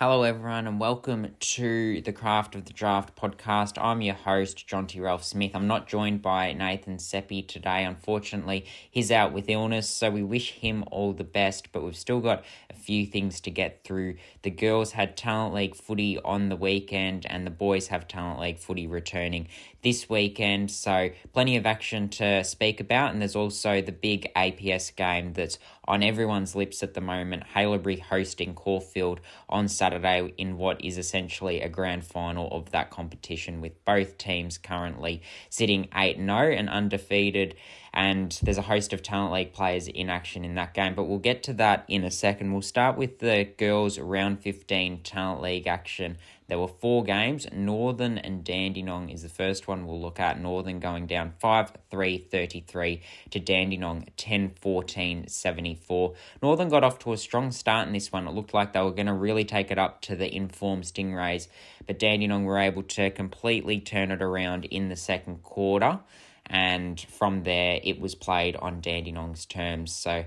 Hello, everyone, and welcome to the Craft of the Draft podcast. I'm your host, Jonty Ralph Smith. I'm not joined by Nathan Seppi today. Unfortunately, he's out with illness, so we wish him all the best, but we've still got a few things to get through. The girls had Talent League footy on the weekend, and the boys have Talent League footy returning this weekend, so plenty of action to speak about, and there's also the big APS game that's on everyone's lips at the moment. Haileybury hosting Caulfield on Saturday in what is essentially a grand final of that competition, with both teams currently sitting 8 0 and undefeated. And there's a host of Talent League players in action in that game, but we'll get to that in a second. We'll start with the girls' round 15 Talent League action there were four games. Northern and Dandenong is the first one we'll look at. Northern going down 5 3 33 to Dandenong 10 14 74. Northern got off to a strong start in this one. It looked like they were going to really take it up to the informed Stingrays, but Dandenong were able to completely turn it around in the second quarter. And from there, it was played on Dandenong's terms. So,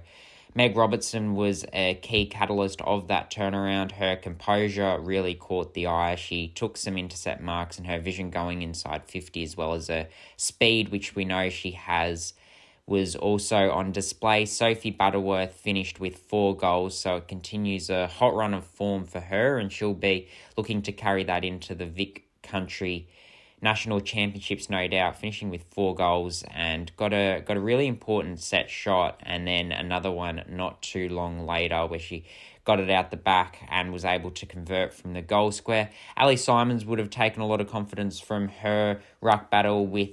Meg Robertson was a key catalyst of that turnaround. Her composure really caught the eye. She took some intercept marks and her vision going inside 50, as well as a speed, which we know she has, was also on display. Sophie Butterworth finished with four goals, so it continues a hot run of form for her, and she'll be looking to carry that into the Vic Country national championships, no doubt, finishing with four goals and got a got a really important set shot, and then another one not too long later where she got it out the back and was able to convert from the goal square. Ali Simons would have taken a lot of confidence from her ruck battle with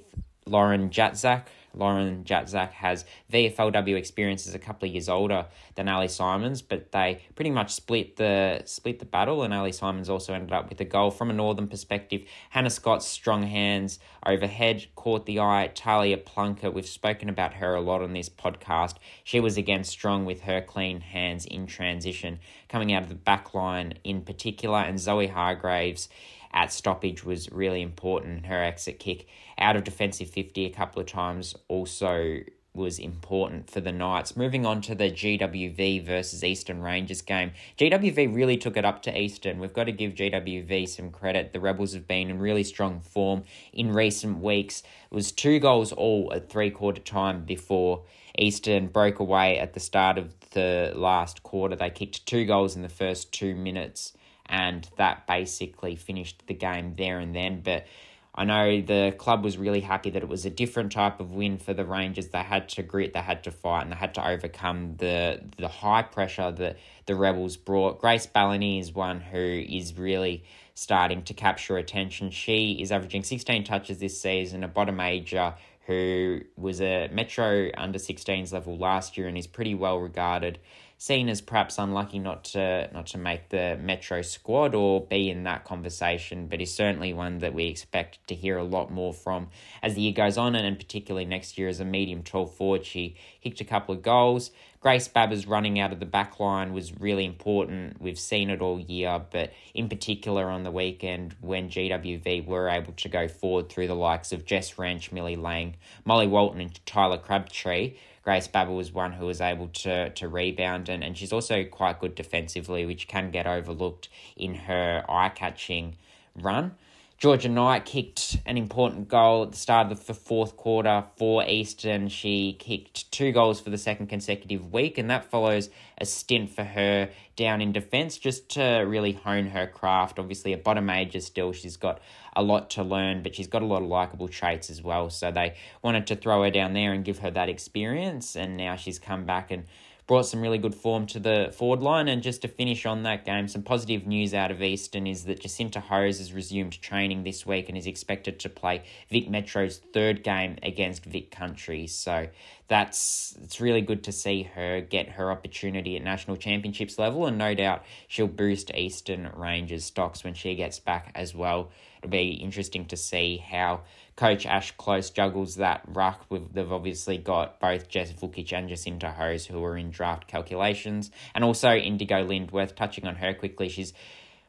Lauren Jatzak Lauren Jatzak has VFLW experience a couple of years older than Ali Simons, but they pretty much split the split the battle, and Ali Simons also ended up with a goal from a northern perspective. Hannah Scott's strong hands overhead caught the eye. Talia Plunkett, we've spoken about her a lot on this podcast. She was again strong with her clean hands in transition, coming out of the back line in particular, and Zoe Hargraves at stoppage was really important. Her exit kick out of defensive 50 a couple of times also was important for the Knights. Moving on to the GWV versus Eastern Rangers game. GWV really took it up to Eastern. We've got to give GWV some credit. The Rebels have been in really strong form in recent weeks. It was two goals all at three quarter time before Eastern broke away at the start of the last quarter. They kicked two goals in the first two minutes and that basically finished the game there and then. But I know the club was really happy that it was a different type of win for the Rangers. They had to grit, they had to fight, and they had to overcome the the high pressure that the Rebels brought. Grace Ballany is one who is really starting to capture attention. She is averaging 16 touches this season, a bottom major who was a Metro under 16s level last year and is pretty well regarded seen as perhaps unlucky not to not to make the Metro squad or be in that conversation, but is certainly one that we expect to hear a lot more from as the year goes on, and particularly next year as a medium tall forward. She kicked a couple of goals. Grace Babber's running out of the back line was really important. We've seen it all year, but in particular on the weekend when GWV were able to go forward through the likes of Jess Wrench, Millie Lang, Molly Walton, and Tyler Crabtree, Grace Babber was one who was able to to rebound and, and she's also quite good defensively, which can get overlooked in her eye catching run. Georgia Knight kicked an important goal at the start of the fourth quarter for Eastern. She kicked two goals for the second consecutive week, and that follows a stint for her down in defence just to really hone her craft. Obviously, a bottom major still, she's got a lot to learn, but she's got a lot of likable traits as well. So they wanted to throw her down there and give her that experience, and now she's come back and brought some really good form to the forward line. And just to finish on that game, some positive news out of Eastern is that Jacinta Hose has resumed training this week and is expected to play Vic Metro's third game against Vic Country. So that's it's really good to see her get her opportunity at national championships level, and no doubt she'll boost Eastern Rangers stocks when she gets back as well. It'll be interesting to see how coach Ash Close juggles that ruck. They've obviously got both Jess Vukic and Jacinta Hose who are in draft calculations, and also Indigo Lindworth. Touching on her quickly, she's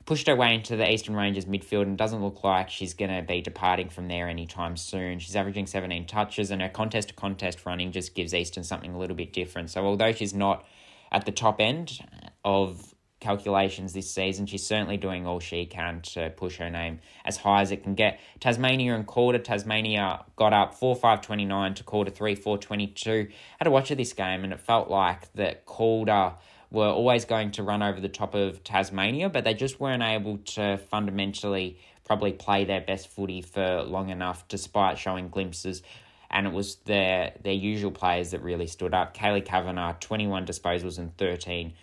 pushed her way into the Eastern Rangers midfield and doesn't look like she's going to be departing from there anytime soon. She's averaging 17 touches, and her contest to contest running just gives Eastern something a little bit different. So, although she's not at the top end of calculations this season. She's certainly doing all she can to push her name as high as it can get. Tasmania and Calder. Tasmania got up 4 5 29 to Calder 3 4 22. Had a watch of this game and it felt like that Calder were always going to run over the top of Tasmania, but they just weren't able to fundamentally probably play their best footy for long enough despite showing glimpses and it was their their usual players that really stood up. Kaylee Kavanagh, 21 disposals and 13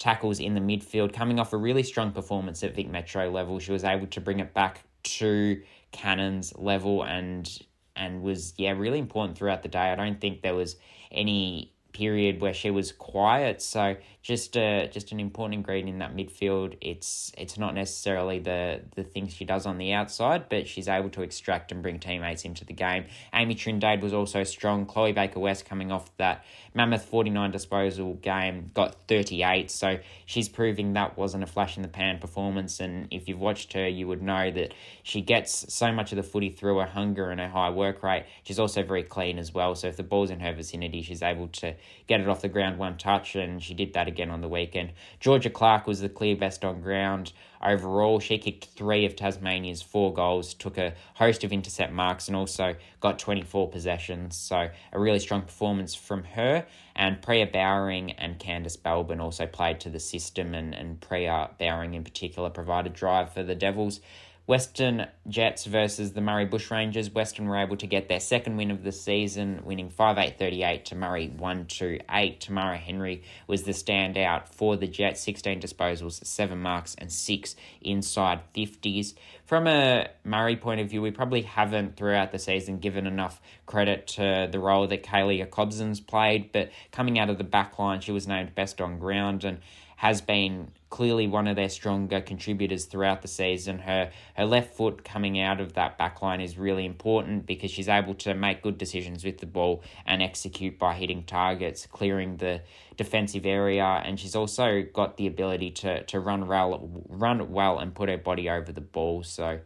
tackles in the midfield, coming off a really strong performance at Vic Metro level. She was able to bring it back to Cannons level and and was yeah really important throughout the day. I don't think there was any period where she was quiet. So just uh, just an important ingredient in that midfield. It's it's not necessarily the the things she does on the outside, but she's able to extract and bring teammates into the game. Amy Trindade was also strong. Chloe Baker West coming off that mammoth forty nine disposal game got thirty eight. So she's proving that wasn't a flash in the pan performance. And if you've watched her, you would know that she gets so much of the footy through her hunger and her high work rate. She's also very clean as well. So if the ball's in her vicinity, she's able to get it off the ground one touch, and she did that again on the weekend. Georgia Clark was the clear best on ground overall. She kicked three of Tasmania's four goals, took a host of intercept marks, and also got 24 possessions. So a really strong performance from her. And Priya Bowering and Candice Belbin also played to the system, and, and Priya Bowering in particular provided drive for the Devils. Western Jets versus the Murray Bushrangers. Western were able to get their second win of the season, winning 5 8 38 to Murray 1 2 8. Tamara Henry was the standout for the Jets, 16 disposals, 7 marks, and 6 inside 50s. From a Murray point of view, we probably haven't throughout the season given enough credit to the role that Kaylee Cobson's played, but coming out of the back line, she was named best on ground and has been clearly one of their stronger contributors throughout the season. Her her left foot coming out of that back line is really important because she's able to make good decisions with the ball and execute by hitting targets, clearing the defensive area, and she's also got the ability to to run well run well and put her body over the ball. So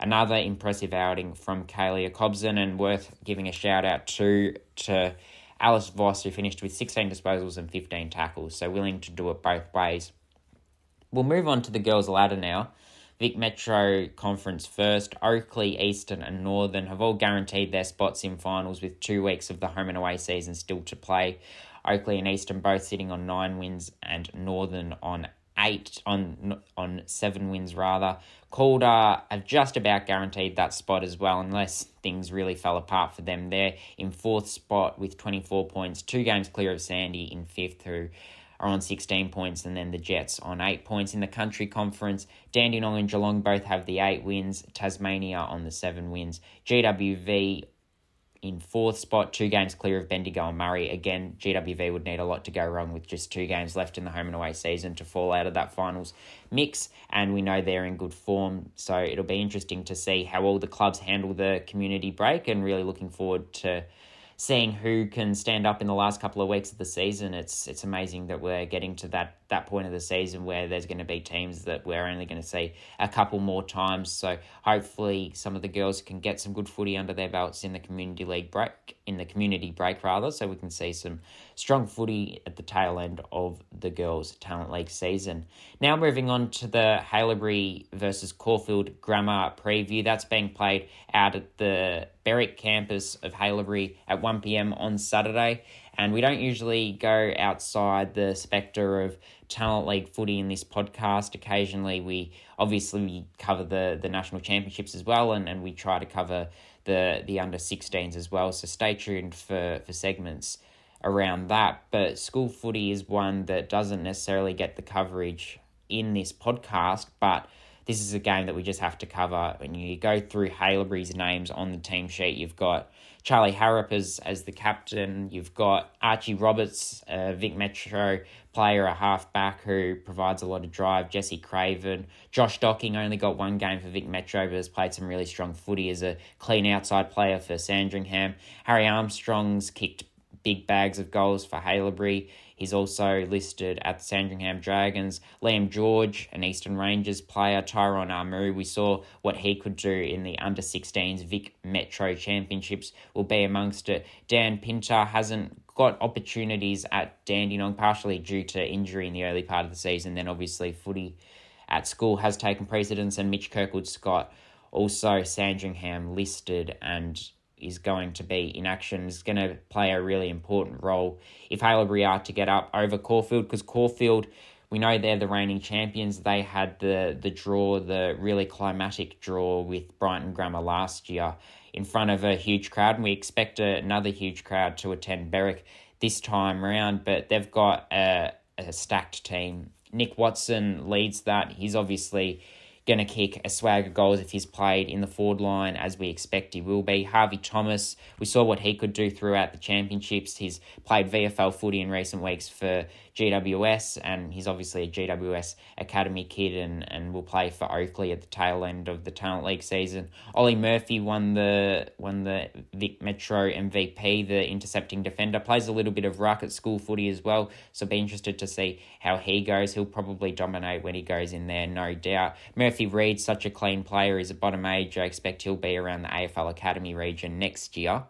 another impressive outing from Kaylee Cobson and worth giving a shout out to to Alice Voss, who finished with 16 disposals and 15 tackles, so willing to do it both ways. We'll move on to the girls' ladder now. Vic Metro Conference first, Oakley, Eastern, and Northern have all guaranteed their spots in finals with two weeks of the home and away season still to play. Oakley and Eastern both sitting on nine wins, and Northern on eight on on seven wins rather. Calder have just about guaranteed that spot as well, unless things really fell apart for them. They're in fourth spot with twenty four points, two games clear of Sandy in fifth, who are on 16 points, and then the Jets on 8 points. In the country conference, Dandenong and Geelong both have the 8 wins, Tasmania on the 7 wins. GWV in fourth spot, two games clear of Bendigo and Murray. Again, GWV would need a lot to go wrong with just two games left in the home and away season to fall out of that finals mix, and we know they're in good form. So it'll be interesting to see how all the clubs handle the community break, and really looking forward to seeing who can stand up in the last couple of weeks of the season. It's it's amazing that we're getting to that that point of the season where there's going to be teams that we're only going to see a couple more times. So hopefully some of the girls can get some good footy under their belts in the community league break in the community break rather, so we can see some strong footy at the tail end of the girls talent league season. Now moving on to the Haileybury versus Caulfield Grammar preview that's being played out at the Berwick campus of Haileybury at 1pm on Saturday and we don't usually go outside the spectre of talent league footy in this podcast. Occasionally, we obviously we cover the the national championships as well, and, and we try to cover the the under 16s as well. So stay tuned for for segments around that. But school footy is one that doesn't necessarily get the coverage in this podcast, but this is a game that we just have to cover. When you go through Haileybury's names on the team sheet, you've got Charlie Harrop as, as the captain. You've got Archie Roberts, a Vic Metro player, a halfback who provides a lot of drive. Jesse Craven. Josh Docking only got one game for Vic Metro, but has played some really strong footy as a clean outside player for Sandringham. Harry Armstrong's kicked big bags of goals for Haileybury. He's also listed at the Sandringham Dragons. Liam George, an Eastern Rangers player. Tyrone Armu, we saw what he could do in the under 16s Vic Metro Championships, will be amongst it. Dan Pinter hasn't got opportunities at Dandenong, partially due to injury in the early part of the season. Then obviously footy at school has taken precedence, and Mitch Kirkwood Scott, also Sandringham listed and is going to be in action, is going to play a really important role if Haileybury are to get up over Caulfield, because Caulfield, we know they're the reigning champions. They had the, the draw, the really climatic draw with Brighton Grammar last year in front of a huge crowd, and we expect another huge crowd to attend Berwick this time round, but they've got a, a stacked team. Nick Watson leads that. He's obviously going to kick a swag of goals if he's played in the forward line as we expect he will be. Harvey Thomas, we saw what he could do throughout the championships. He's played VFL footy in recent weeks for GWS, and he's obviously a GWS Academy kid and, and will play for Oakley at the tail end of the Talent League season. Ollie Murphy won the won the Vic Metro MVP, the intercepting defender. Plays a little bit of ruck at school footy as well, so be interested to see how he goes. He'll probably dominate when he goes in there, no doubt. Murphy Reid's such a clean player. He's a bottom age. I expect he'll be around the AFL Academy region next year.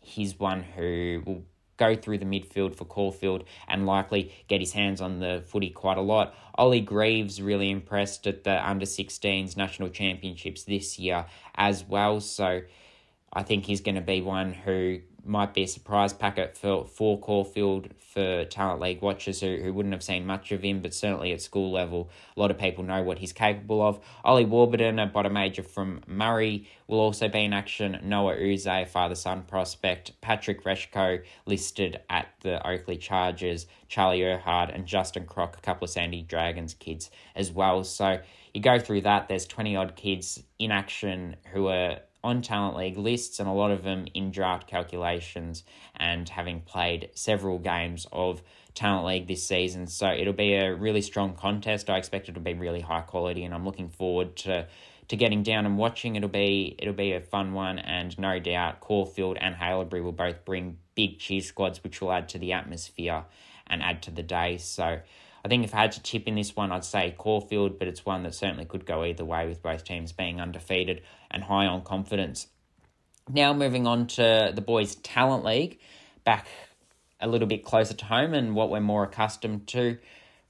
He's one who will go through the midfield for Caulfield and likely get his hands on the footy quite a lot. Ollie Greaves really impressed at the under 16s national championships this year as well. So I think he's going to be one who might be a surprise packet for, for Caulfield for Talent League watchers who, who wouldn't have seen much of him, but certainly at school level, a lot of people know what he's capable of. Ollie Warburton, a bottom major from Murray, will also be in action. Noah Uze, father son prospect. Patrick Reshko, listed at the Oakley Chargers. Charlie Erhard and Justin Crock, a couple of Sandy Dragons kids as well. So you go through that, there's 20 odd kids in action who are on Talent League lists and a lot of them in draft calculations and having played several games of Talent League this season. So it'll be a really strong contest. I expect it to be really high quality and I'm looking forward to to getting down and watching. It'll be it'll be a fun one and no doubt Caulfield and Haileybury will both bring big cheer squads which will add to the atmosphere and add to the day. So I think if I had to chip in this one, I'd say Caulfield, but it's one that certainly could go either way with both teams being undefeated and high on confidence. Now moving on to the Boys Talent League, back a little bit closer to home and what we're more accustomed to.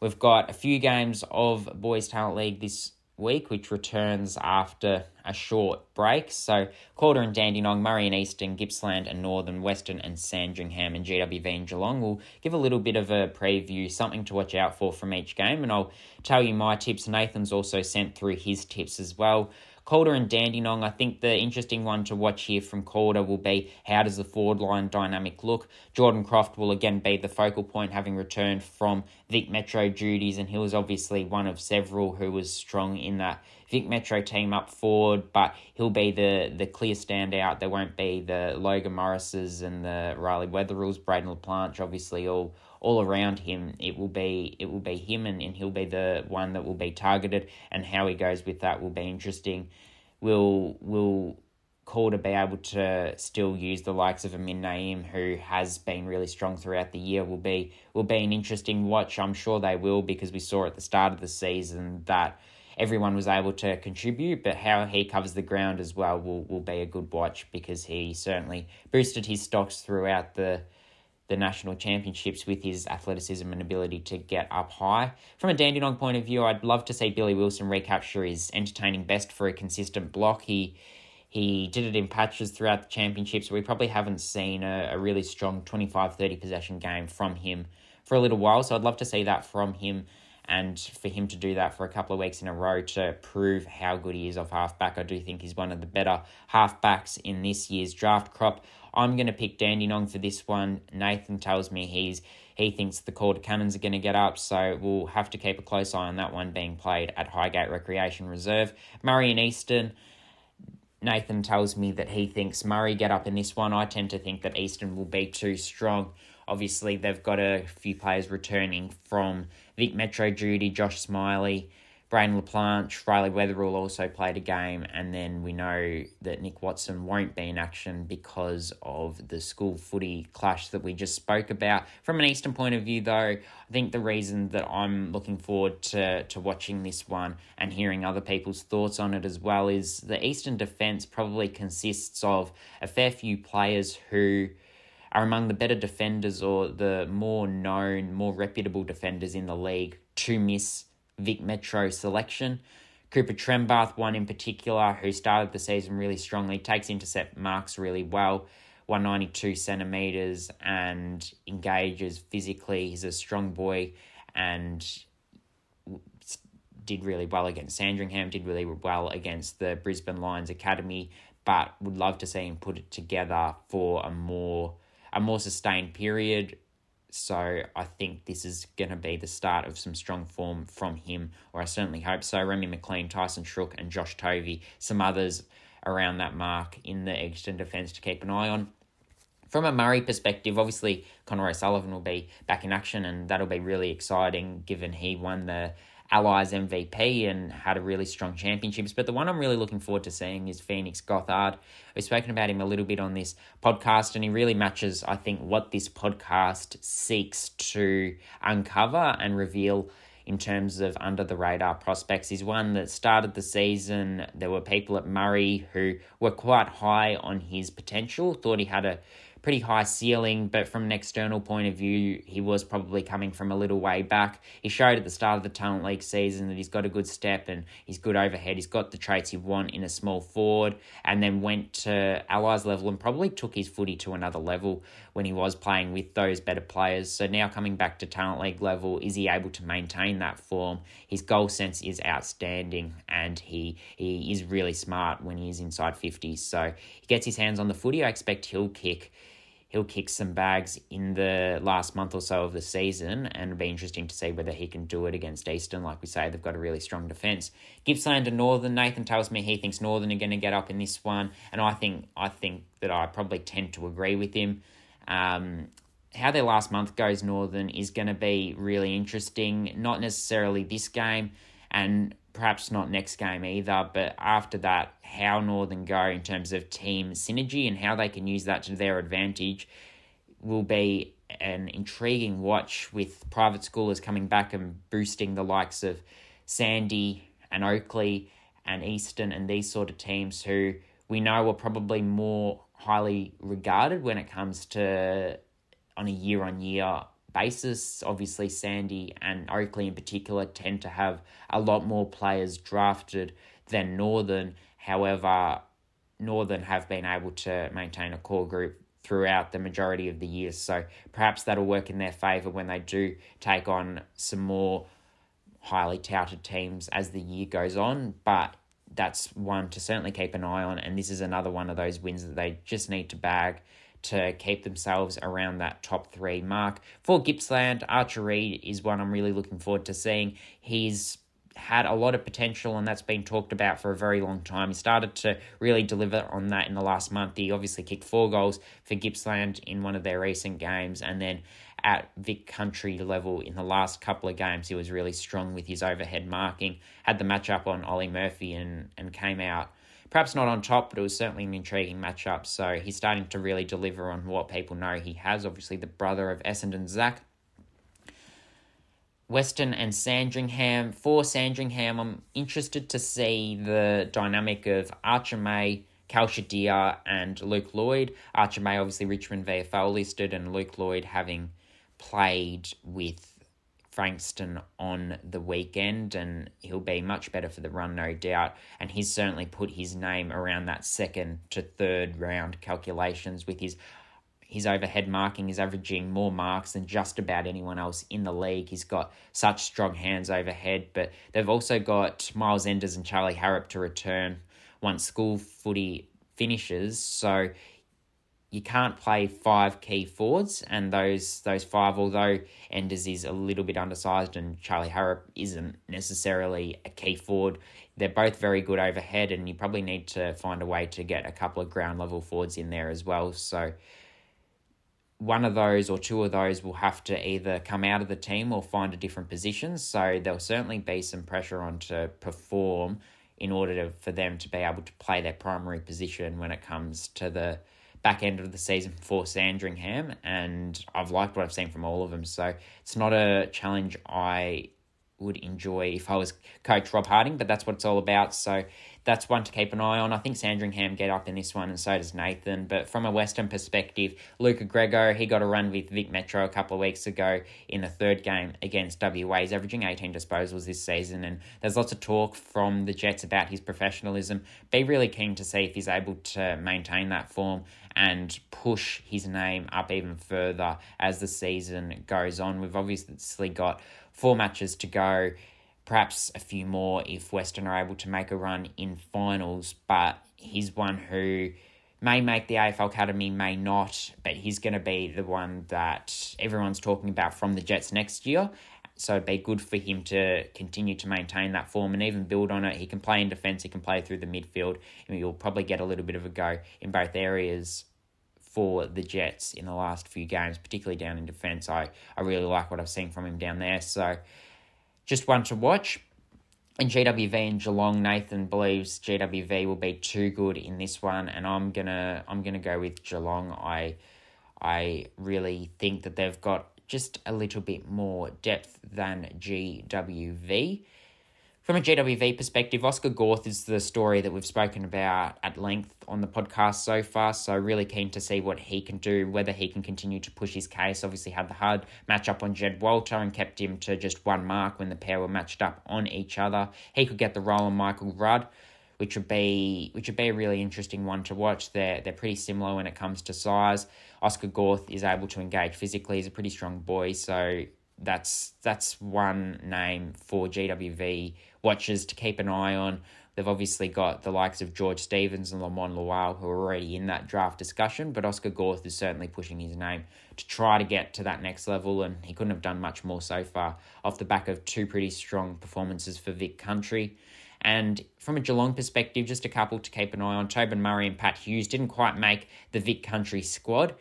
We've got a few games of Boys Talent League this week, which returns after a short break. So Calder and Dandenong, Murray and Eastern, Gippsland and Northern, Western and Sandringham and GWV and Geelong will give a little bit of a preview, something to watch out for from each game. And I'll tell you my tips. Nathan's also sent through his tips as well. Calder and Dandenong, I think the interesting one to watch here from Calder will be how does the forward line dynamic look? Jordan Croft will again be the focal point, having returned from Vic Metro duties, and he was obviously one of several who was strong in that Vic Metro team up forward, but he'll be the, the clear standout. There won't be the Logan Morrises and the Riley Weatheralls, Braden LaPlanche, obviously all all around him, it will be it will be him, and, and he'll be the one that will be targeted. And how he goes with that will be interesting. Will will Calder be able to still use the likes of Amin Naeem, who has been really strong throughout the year, will be will be an interesting watch. I'm sure they will because we saw at the start of the season that everyone was able to contribute, but how he covers the ground as well will, will be a good watch because he certainly boosted his stocks throughout the the national championships with his athleticism and ability to get up high. From a Dandenong point of view, I'd love to see Billy Wilson recapture his entertaining best for a consistent block. He he did it in patches throughout the championships. We probably haven't seen a, a really strong 25 30 possession game from him for a little while. So I'd love to see that from him and for him to do that for a couple of weeks in a row to prove how good he is off halfback. I do think he's one of the better halfbacks in this year's draft crop. I'm going to pick Dandenong for this one. Nathan tells me he's he thinks the Calder Cannons are going to get up, so we'll have to keep a close eye on that one being played at Highgate Recreation Reserve. Murray and Eastern. Nathan tells me that he thinks Murray get up in this one. I tend to think that Eastern will be too strong. Obviously, they've got a few players returning from Vic Metro duty, Josh Smiley, Braden LaPlanche, Riley Weatherall also played a game, and then we know that Nick Watson won't be in action because of the school footy clash that we just spoke about. From an Eastern point of view, though, I think the reason that I'm looking forward to, to watching this one and hearing other people's thoughts on it as well is the Eastern defence probably consists of a fair few players who are among the better defenders or the more known, more reputable defenders in the league to miss Vic Metro selection. Cooper Trembath, one in particular, who started the season really strongly, takes intercept marks really well, 192 centimetres, and engages physically. He's a strong boy and did really well against Sandringham, did really well against the Brisbane Lions Academy, but would love to see him put it together for a more a more sustained period. So I think this is going to be the start of some strong form from him, or I certainly hope so. Remy McLean, Tyson Shook, and Josh Tovey, some others around that mark in the Eastern defence to keep an eye on. From a Murray perspective, obviously Connor O'Sullivan will be back in action, and that'll be really exciting given he won the Allies MVP and had a really strong championships. But the one I'm really looking forward to seeing is Phoenix Gothard. We've spoken about him a little bit on this podcast, and he really matches, I think, what this podcast seeks to uncover and reveal in terms of under the radar prospects. He's one that started the season. There were people at Murray who were quite high on his potential, thought he had a pretty high ceiling, but from an external point of view, he was probably coming from a little way back. He showed at the start of the Talent League season that he's got a good step and he's good overhead. He's got the traits you want in a small forward, and then went to Allies level and probably took his footy to another level when he was playing with those better players. So now coming back to Talent League level, is he able to maintain that form? His goal sense is outstanding, and he he is really smart when he is inside 50. So he gets his hands on the footy. I expect he'll kick he'll kick some bags in the last month or so of the season, and it'll be interesting to see whether he can do it against Eastern. Like we say, they've got a really strong defence. Gippsland to Northern. Nathan tells me he thinks Northern are going to get up in this one, and I think I think that I probably tend to agree with him. Um, how their last month goes, Northern, is going to be really interesting. Not necessarily this game, and perhaps not next game either, but after that, how Northern go in terms of team synergy and how they can use that to their advantage will be an intriguing watch with private schoolers coming back and boosting the likes of Sandy and Oakley and Eastern and these sort of teams who we know are probably more highly regarded when it comes to on a year on year basis. Obviously, Sandy and Oakley in particular tend to have a lot more players drafted than Northern. However, Northern have been able to maintain a core group throughout the majority of the year. So perhaps that'll work in their favour when they do take on some more highly touted teams as the year goes on. But that's one to certainly keep an eye on. And this is another one of those wins that they just need to bag to keep themselves around that top three mark. For Gippsland, Archer Reid is one I'm really looking forward to seeing. He's had a lot of potential and that's been talked about for a very long time. He started to really deliver on that in the last month. He obviously kicked four goals for Gippsland in one of their recent games and then at Vic Country level in the last couple of games he was really strong with his overhead marking. Had the matchup on Ollie Murphy and, and came out perhaps not on top, but it was certainly an intriguing matchup. So he's starting to really deliver on what people know he has. Obviously, the brother of Essendon Zach. Western and Sandringham. For Sandringham, I'm interested to see the dynamic of Archer May, Cal and Luke Lloyd. Archer May, obviously, Richmond VFL listed, and Luke Lloyd having played with Frankston on the weekend, and he'll be much better for the run, no doubt. And he's certainly put his name around that second to third round calculations with his his overhead marking is averaging more marks than just about anyone else in the league. He's got such strong hands overhead, but they've also got Miles Enders and Charlie Harrop to return once school footy finishes. So you can't play five key forwards, and those those five, although Enders is a little bit undersized and Charlie Harrop isn't necessarily a key forward, they're both very good overhead, and you probably need to find a way to get a couple of ground level forwards in there as well. So one of those or two of those will have to either come out of the team or find a different position. So there'll certainly be some pressure on to perform in order to, for them to be able to play their primary position when it comes to the back end of the season for Sandringham, and I've liked what I've seen from all of them. So it's not a challenge I would enjoy if I was coach Rob Harding, but that's what it's all about. So that's one to keep an eye on. I think Sandringham get up in this one, and so does Nathan. But from a Western perspective, Luca Grego, he got a run with Vic Metro a couple of weeks ago in the third game against WA. He's averaging 18 disposals this season, and there's lots of talk from the Jets about his professionalism. Be really keen to see if he's able to maintain that form and push his name up even further as the season goes on. We've obviously got four matches to go perhaps a few more if Western are able to make a run in finals, but he's one who may make the AFL Academy, may not, but he's going to be the one that everyone's talking about from the Jets next year. So it'd be good for him to continue to maintain that form and even build on it. He can play in defence, he can play through the midfield, and you'll probably get a little bit of a go in both areas for the Jets in the last few games, particularly down in defence. I, I really like what I've seen from him down there. So just one to watch. In GWV and Geelong, Nathan believes GWV will be too good in this one, and I'm gonna I'm gonna go with Geelong. I I really think that they've got just a little bit more depth than GWV. From a GWV perspective, Oscar Garth is the story that we've spoken about at length on the podcast so far. So, really keen to see what he can do, whether he can continue to push his case. Obviously, had the hard matchup on Jed Walter and kept him to just one mark when the pair were matched up on each other. He could get the role on Michael Rudd, which would be which would be a really interesting one to watch. They're they're pretty similar when it comes to size. Oscar Gorth is able to engage physically. He's a pretty strong boy, so that's that's one name for GWV watchers to keep an eye on. They've obviously got the likes of George Stevens and Lamont Lawal who are already in that draft discussion, but Oscar Gorth is certainly pushing his name to try to get to that next level, and he couldn't have done much more so far off the back of two pretty strong performances for Vic Country. And from a Geelong perspective, just a couple to keep an eye on. Tobin Murray and Pat Hughes didn't quite make the Vic Country squad,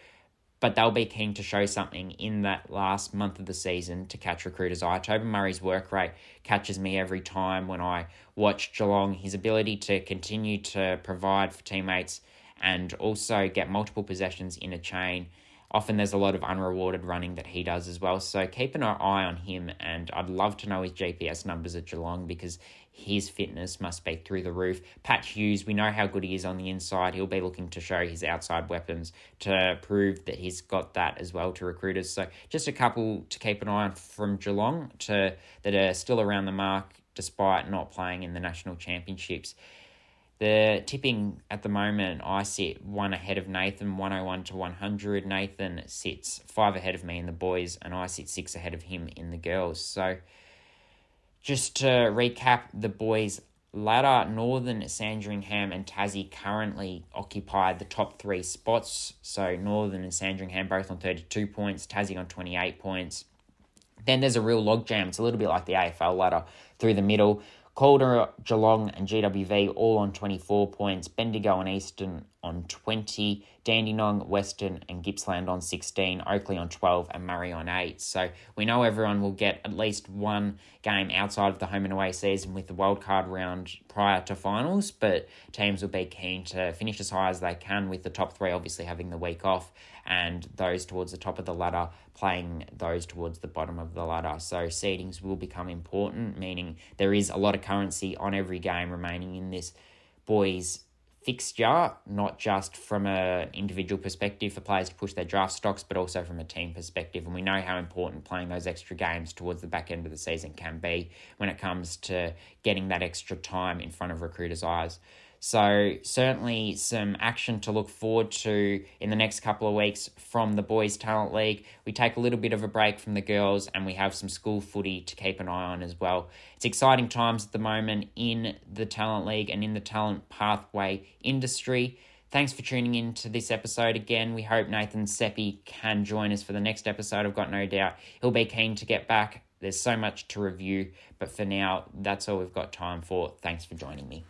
but they'll be keen to show something in that last month of the season to catch recruiters' eye. Tobin Murray's work rate catches me every time when I watch Geelong. His ability to continue to provide for teammates and also get multiple possessions in a chain. Often there's a lot of unrewarded running that he does as well. So keep an eye on him, and I'd love to know his GPS numbers at Geelong because his fitness must be through the roof. Pat Hughes, we know how good he is on the inside. He'll be looking to show his outside weapons to prove that he's got that as well to recruiters. So just a couple to keep an eye on from Geelong to that are still around the mark despite not playing in the national championships. The tipping at the moment, I sit one ahead of Nathan, 101 to 100. Nathan sits five ahead of me in the boys, and I sit six ahead of him in the girls. So just to recap the boys' ladder, Northern, Sandringham, and Tassie currently occupy the top three spots. So Northern and Sandringham both on 32 points, Tassie on 28 points. Then there's a real logjam. It's a little bit like the AFL ladder through the middle. Calder, Geelong, and GWV all on 24 points. Bendigo and Eastern on 20. Dandenong, Western, and Gippsland on 16. Oakley on 12, and Murray on 8. So we know everyone will get at least one game outside of the home and away season with the wildcard round prior to finals, but teams will be keen to finish as high as they can with the top three obviously having the week off and those towards the top of the ladder playing those towards the bottom of the ladder. So seedings will become important, meaning there is a lot of currency on every game remaining in this boys fixture, not just from an individual perspective for players to push their draft stocks, but also from a team perspective. And we know how important playing those extra games towards the back end of the season can be when it comes to getting that extra time in front of recruiters' eyes. So, certainly some action to look forward to in the next couple of weeks from the Boys Talent League. We take a little bit of a break from the girls and we have some school footy to keep an eye on as well. It's exciting times at the moment in the Talent League and in the talent pathway industry. Thanks for tuning in to this episode again. We hope Nathan Seppi can join us for the next episode. I've got no doubt he'll be keen to get back. There's so much to review, but for now, that's all we've got time for. Thanks for joining me.